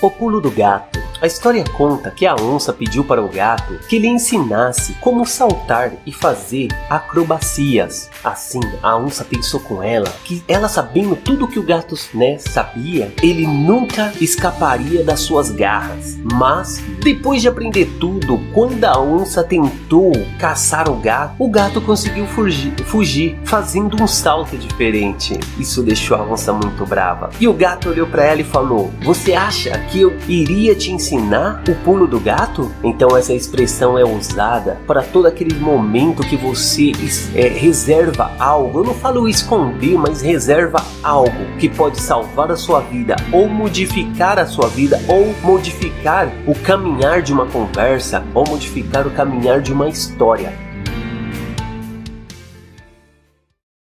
O pulo do gato. A história conta que a onça pediu para o gato que lhe ensinasse como saltar e fazer acrobacias. Assim, a onça pensou com ela que ela sabendo tudo que o gato né, sabia, ele nunca escaparia das suas garras. Mas depois de aprender tudo, quando a onça tentou caçar o gato, o gato conseguiu fugir, fugir fazendo um salto diferente. Isso deixou a onça muito brava. E o gato olhou para ela e falou: "Você acha que eu iria te ensinar ensinar o pulo do gato? Então essa expressão é usada para todo aquele momento que você é, reserva algo. Eu não falo esconder, mas reserva algo que pode salvar a sua vida ou modificar a sua vida ou modificar o caminhar de uma conversa ou modificar o caminhar de uma história.